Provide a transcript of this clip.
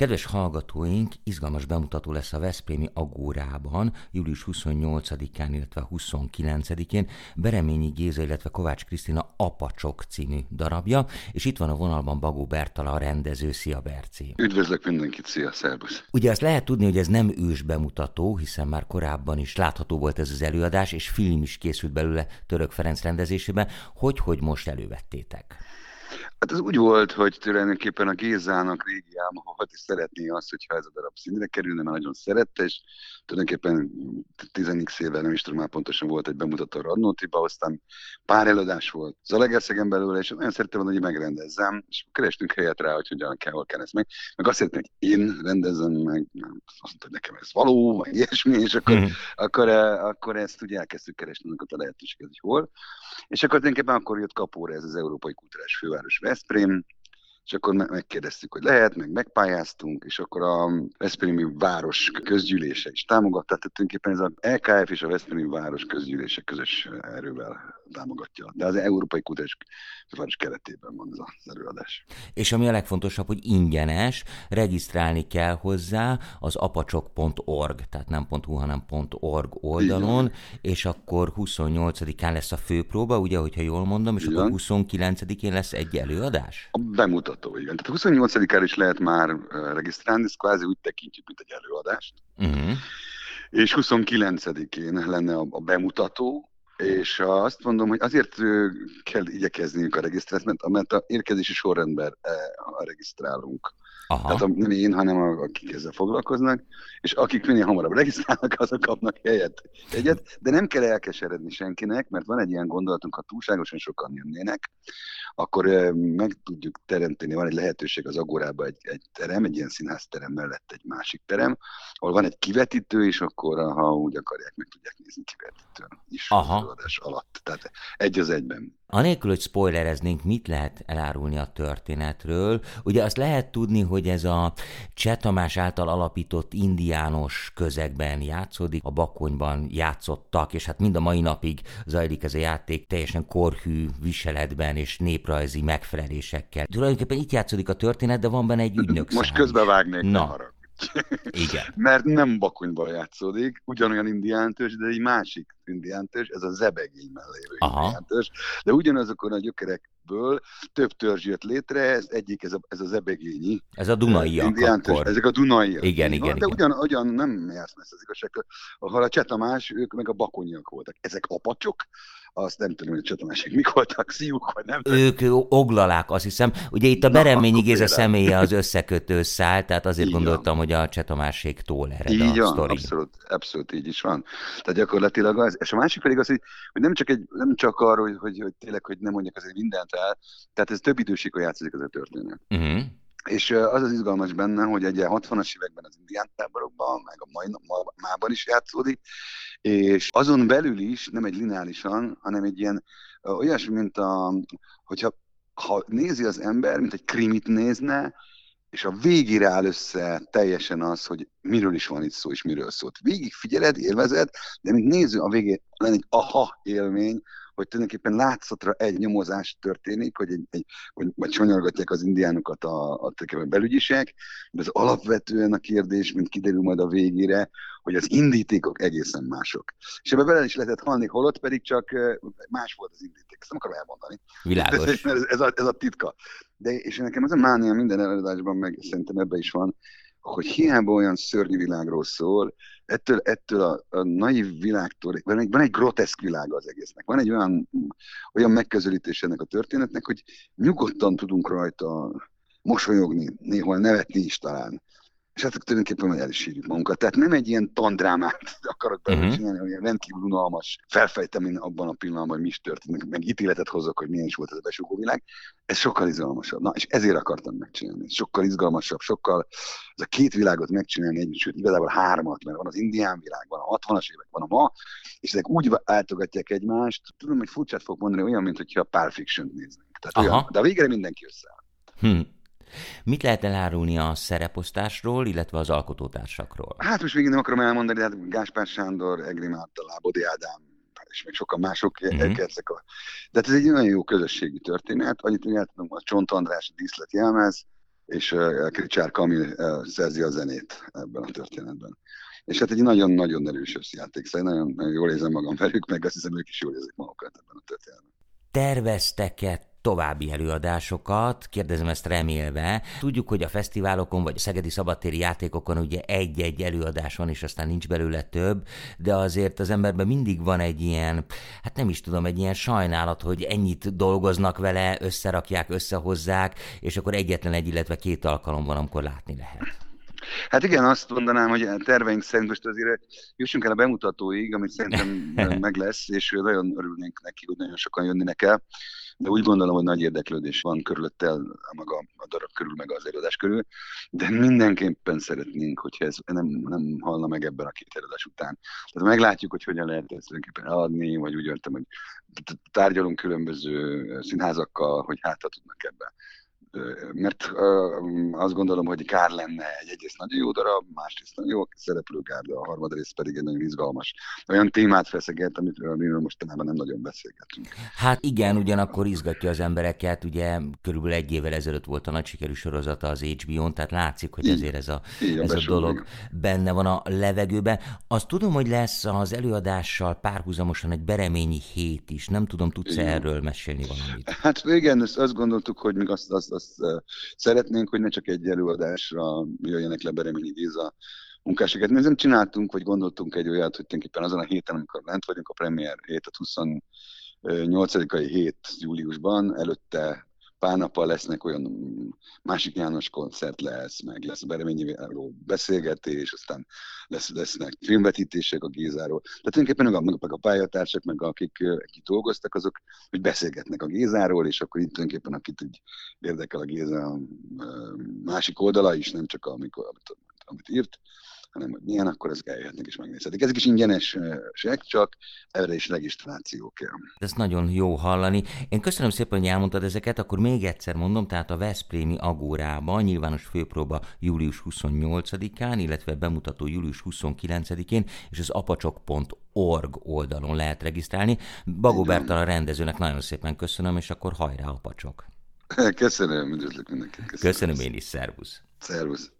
Kedves hallgatóink, izgalmas bemutató lesz a Veszprémi Agórában, július 28-án, illetve 29-én Bereményi Géza, illetve Kovács Krisztina Apacsok című darabja, és itt van a vonalban Bagó Bertala, a rendező. Szia Berci! Üdvözlök mindenkit, szia, szervusz! Ugye azt lehet tudni, hogy ez nem ős bemutató, hiszen már korábban is látható volt ez az előadás, és film is készült belőle Török Ferenc rendezésében. Hogy, hogy most elővettétek? Hát ez úgy volt, hogy tulajdonképpen a Gézának régi álma volt, és szeretné azt, hogyha ez a darab színre kerülne, mert nagyon szerette, és tulajdonképpen 10 évvel nem is tudom már pontosan volt egy bemutató a Radnótiba, aztán pár előadás volt Zalegerszegen belőle, és nagyon szerettem volna, hogy megrendezzem, és kerestünk helyet rá, hogy hogyan kell, hol kell ezt meg. Meg azt szeretném, hogy én rendezem meg, azt mondta, hogy nekem ez való, meg ilyesmi, és akkor, mm. akkor, akkor ezt ugye elkezdtük keresni a lehetőséget, hogy hol. És akkor tulajdonképpen akkor jött kapóra ez az Európai Kulturális Főváros Veszprém, és akkor megkérdeztük, hogy lehet, meg megpályáztunk, és akkor a Veszprémi Város közgyűlése is támogatta, tehát tulajdonképpen ez a LKF és a Veszprémi Város közgyűlése közös erővel támogatja. De az Európai Kultúrás Város keretében van ez az előadás. És ami a legfontosabb, hogy ingyenes, regisztrálni kell hozzá az apacsok.org, tehát nem .hu, hanem .org oldalon, Igen. és akkor 28-án lesz a főpróba, ugye, hogyha jól mondom, és Igen. akkor 29-én lesz egy előadás? A bemutató, igen. Tehát 28-án is lehet már regisztrálni, ezt kvázi úgy tekintjük, mint egy előadást. Uh-huh. És 29-én lenne a, a bemutató, és azt mondom, hogy azért kell igyekezniük a regisztrációt, mert a érkezési sorrendben regisztrálunk. Aha. Tehát nem én, hanem a, akik ezzel foglalkoznak, és akik minél hamarabb regisztrálnak, azok kapnak helyet, egyet, de nem kell elkeseredni senkinek, mert van egy ilyen gondolatunk, ha túlságosan sokan jönnének, akkor meg tudjuk teremteni, van egy lehetőség az Agorában egy, egy terem, egy ilyen színházterem mellett egy másik terem, ahol van egy kivetítő, és akkor, ha úgy akarják, meg tudják nézni kivetítőn is Aha. Az alatt. Tehát egy az egyben. Anélkül, hogy spoilereznénk, mit lehet elárulni a történetről? Ugye azt lehet tudni, hogy ez a Cseh Tamás által alapított indiános közegben játszódik, a Bakonyban játszottak, és hát mind a mai napig zajlik ez a játék teljesen korhű viseletben és néprajzi megfelelésekkel. Tulajdonképpen itt játszódik a történet, de van benne egy ügynök Most közbevágnék, Na. Arra. Igen. Mert nem Bakonyban játszódik, ugyanolyan indiántös, de egy másik indiántös, ez a zebegény lévő indiántös, de ugyanazokon a gyökerekből több törzs jött létre, ez egyik, ez a, ez a zebegényi. Ez a Dunaiak akkor. Ezek a Dunaiak. Igen, igen, De igen. ugyan, ugyan nem jársz messze az igazság, ha a Csetamás, ők meg a bakonyiak voltak. Ezek apacsok, azt nem tudom, hogy a csatornások mik voltak, szíjuk, vagy nem. Ők oglalák, azt hiszem. Ugye itt a Bereményi Géza személye az összekötő szál, tehát azért így gondoltam, van. Hogy a Csetomáséktól ered így a van, sztori. Abszolút, abszolút így is van. Tehát gyakorlatilag az, és a másik pedig az, hogy, hogy nem csak, egy, nem csak arról, hogy, hogy, hogy tényleg, hogy nem mondjak azért mindent el, tehát ez több időségben játszik az a történet. Uh-huh. És az az izgalmas benne, hogy egy 60-as években az indián táborokban, meg a mai mában is játszódik, és azon belül is, nem egy lineálisan, hanem egy ilyen olyasmi, mint a, hogyha ha nézi az ember, mint egy krimit nézne, és a végére áll össze teljesen az, hogy miről is van itt szó, és miről szólt. Végig figyeled, élvezed, de mint néző a végén lenne egy aha élmény, hogy tulajdonképpen látszatra egy nyomozás történik, hogy, egy, egy, hogy vagy sonyolgatják az indiánokat a, a, a belügyisek, de az alapvetően a kérdés, mint kiderül majd a végére, hogy az indítékok egészen mások. És ebbe bele is lehetett halni, holott pedig csak más volt az indíték. Ezt nem akarom elmondani. Világos. Ez, ez, a, ez a titka. De és nekem ez a mánia minden előadásban, meg szerintem ebbe is van, hogy hiába olyan szörnyű világról szól, ettől, ettől a, a naív világtól, van egy, van egy groteszk világa az egésznek, van egy olyan, olyan megközelítés ennek a történetnek, hogy nyugodtan tudunk rajta mosolyogni, néhol nevetni is talán és hát tulajdonképpen el is sírjuk magunkat. Tehát nem egy ilyen tandrámát akarok belőle uh-huh. csinálni, hogy rendkívül unalmas felfejtem én abban a pillanatban, hogy mi is történik, meg ítéletet hozok, hogy milyen is volt ez a besugó világ. Ez sokkal izgalmasabb. Na, és ezért akartam megcsinálni. Sokkal izgalmasabb, sokkal ez a két világot megcsinálni együtt, sőt, igazából hármat, mert van az indián világ, van a 60-as évek, van a ma, és ezek úgy áltogatják egymást. Tudom, hogy furcsát fog mondani, olyan, mint hogyha a Pulp Fiction-t néznénk. Tehát olyan, de a végére mindenki összeáll. Hmm. Mit lehet elárulni a szereposztásról, illetve az alkotótársakról? Hát most még nem akarom elmondani, hát Gáspár Sándor, Egri Márta, Lábodi Ádám, és még sokan mások mm-hmm. elkezdtek. A... De hát ez egy nagyon jó közösségi történet. Annyit, el tudom, a Csont András, díszlet jelmez, és Kricsár Kamil szerzi a zenét ebben a történetben. És hát egy nagyon-nagyon erős összjáték, szóval nagyon, nagyon jól érzem magam velük, meg azt hiszem ők is jól érzik magukat ebben a történetben. Terveztek-e további előadásokat, kérdezem ezt remélve. Tudjuk, hogy a fesztiválokon vagy a Szegedi Szabadtéri játékokon ugye egy-egy előadás van, és aztán nincs belőle több, de azért az emberben mindig van egy ilyen, hát nem is tudom, egy ilyen sajnálat, hogy ennyit dolgoznak vele, összerakják, összehozzák, és akkor egyetlen egy, illetve két alkalom van, amikor látni lehet. Hát igen, azt mondanám, hogy a terveink szerint most azért jussunk el a bemutatóig, amit szerintem meg lesz, és nagyon örülnénk neki, hogy nagyon sokan jönnének el. De úgy gondolom, hogy nagy érdeklődés van körülöttel, maga a darab körül, meg az előadás körül, de mindenképpen szeretnénk, hogyha ez nem, nem halna meg ebben a két előadás után. Tehát meglátjuk, hogy hogyan lehet ezt tulajdonképpen eladni, vagy úgy értem, hogy tárgyalunk különböző színházakkal, hogy hát tudnak ebben mert azt gondolom, hogy kár lenne egy egyrészt nagyon jó darab, másrészt nagyon jó szereplőgárda, a harmadrészt pedig egy nagyon izgalmas olyan témát feszeget, amit amiről mostanában nem nagyon beszélgetünk. Hát igen, ugyanakkor izgatja az embereket, ugye körülbelül egy évvel ezelőtt volt a nagy sikerű sorozata az HBO-n, tehát látszik, hogy ezért ez a, így, ez a dolog igen. benne van a levegőben. Azt tudom, hogy lesz az előadással párhuzamosan egy bereményi hét is, nem tudom, tudsz erről mesélni valamit? Hát igen, azt gondoltuk, hogy még azt, azt, azt szeretnénk, hogy ne csak egy előadásra jöjjenek le Bereményi Géza munkásokat. Mi nem csináltunk, vagy gondoltunk egy olyat, hogy tulajdonképpen azon a héten, amikor lent vagyunk, a premier a 28 hét júliusban, előtte pár nappal lesznek olyan másik János koncert lesz, meg lesz a Bereményiről beszélgetés, aztán lesz, lesznek filmvetítések a Gézáról. Tehát tulajdonképpen a, meg a pályatársak, meg akik, akik dolgoztak, azok hogy beszélgetnek a Gézáról, és akkor itt tulajdonképpen akit úgy érdekel a Géza másik oldala is, nem csak amikor, amit, amit írt, hanem hogy milyen, akkor ezek eljöhetnek és megnézhetik. Ezek is ingyenesek, csak erre is regisztráció kell. Ez nagyon jó hallani. Én köszönöm szépen, hogy elmondtad ezeket, akkor még egyszer mondom, tehát a Veszprémi Agórában nyilvános főpróba július 28-án, illetve bemutató július 29-én, és az apacsok.org oldalon lehet regisztrálni. Bagó Bertal a rendezőnek nagyon szépen köszönöm, és akkor hajrá apacsok! Köszönöm, üdvözlök mindenkit. Köszönöm, köszönöm én is, szervusz! Szervusz!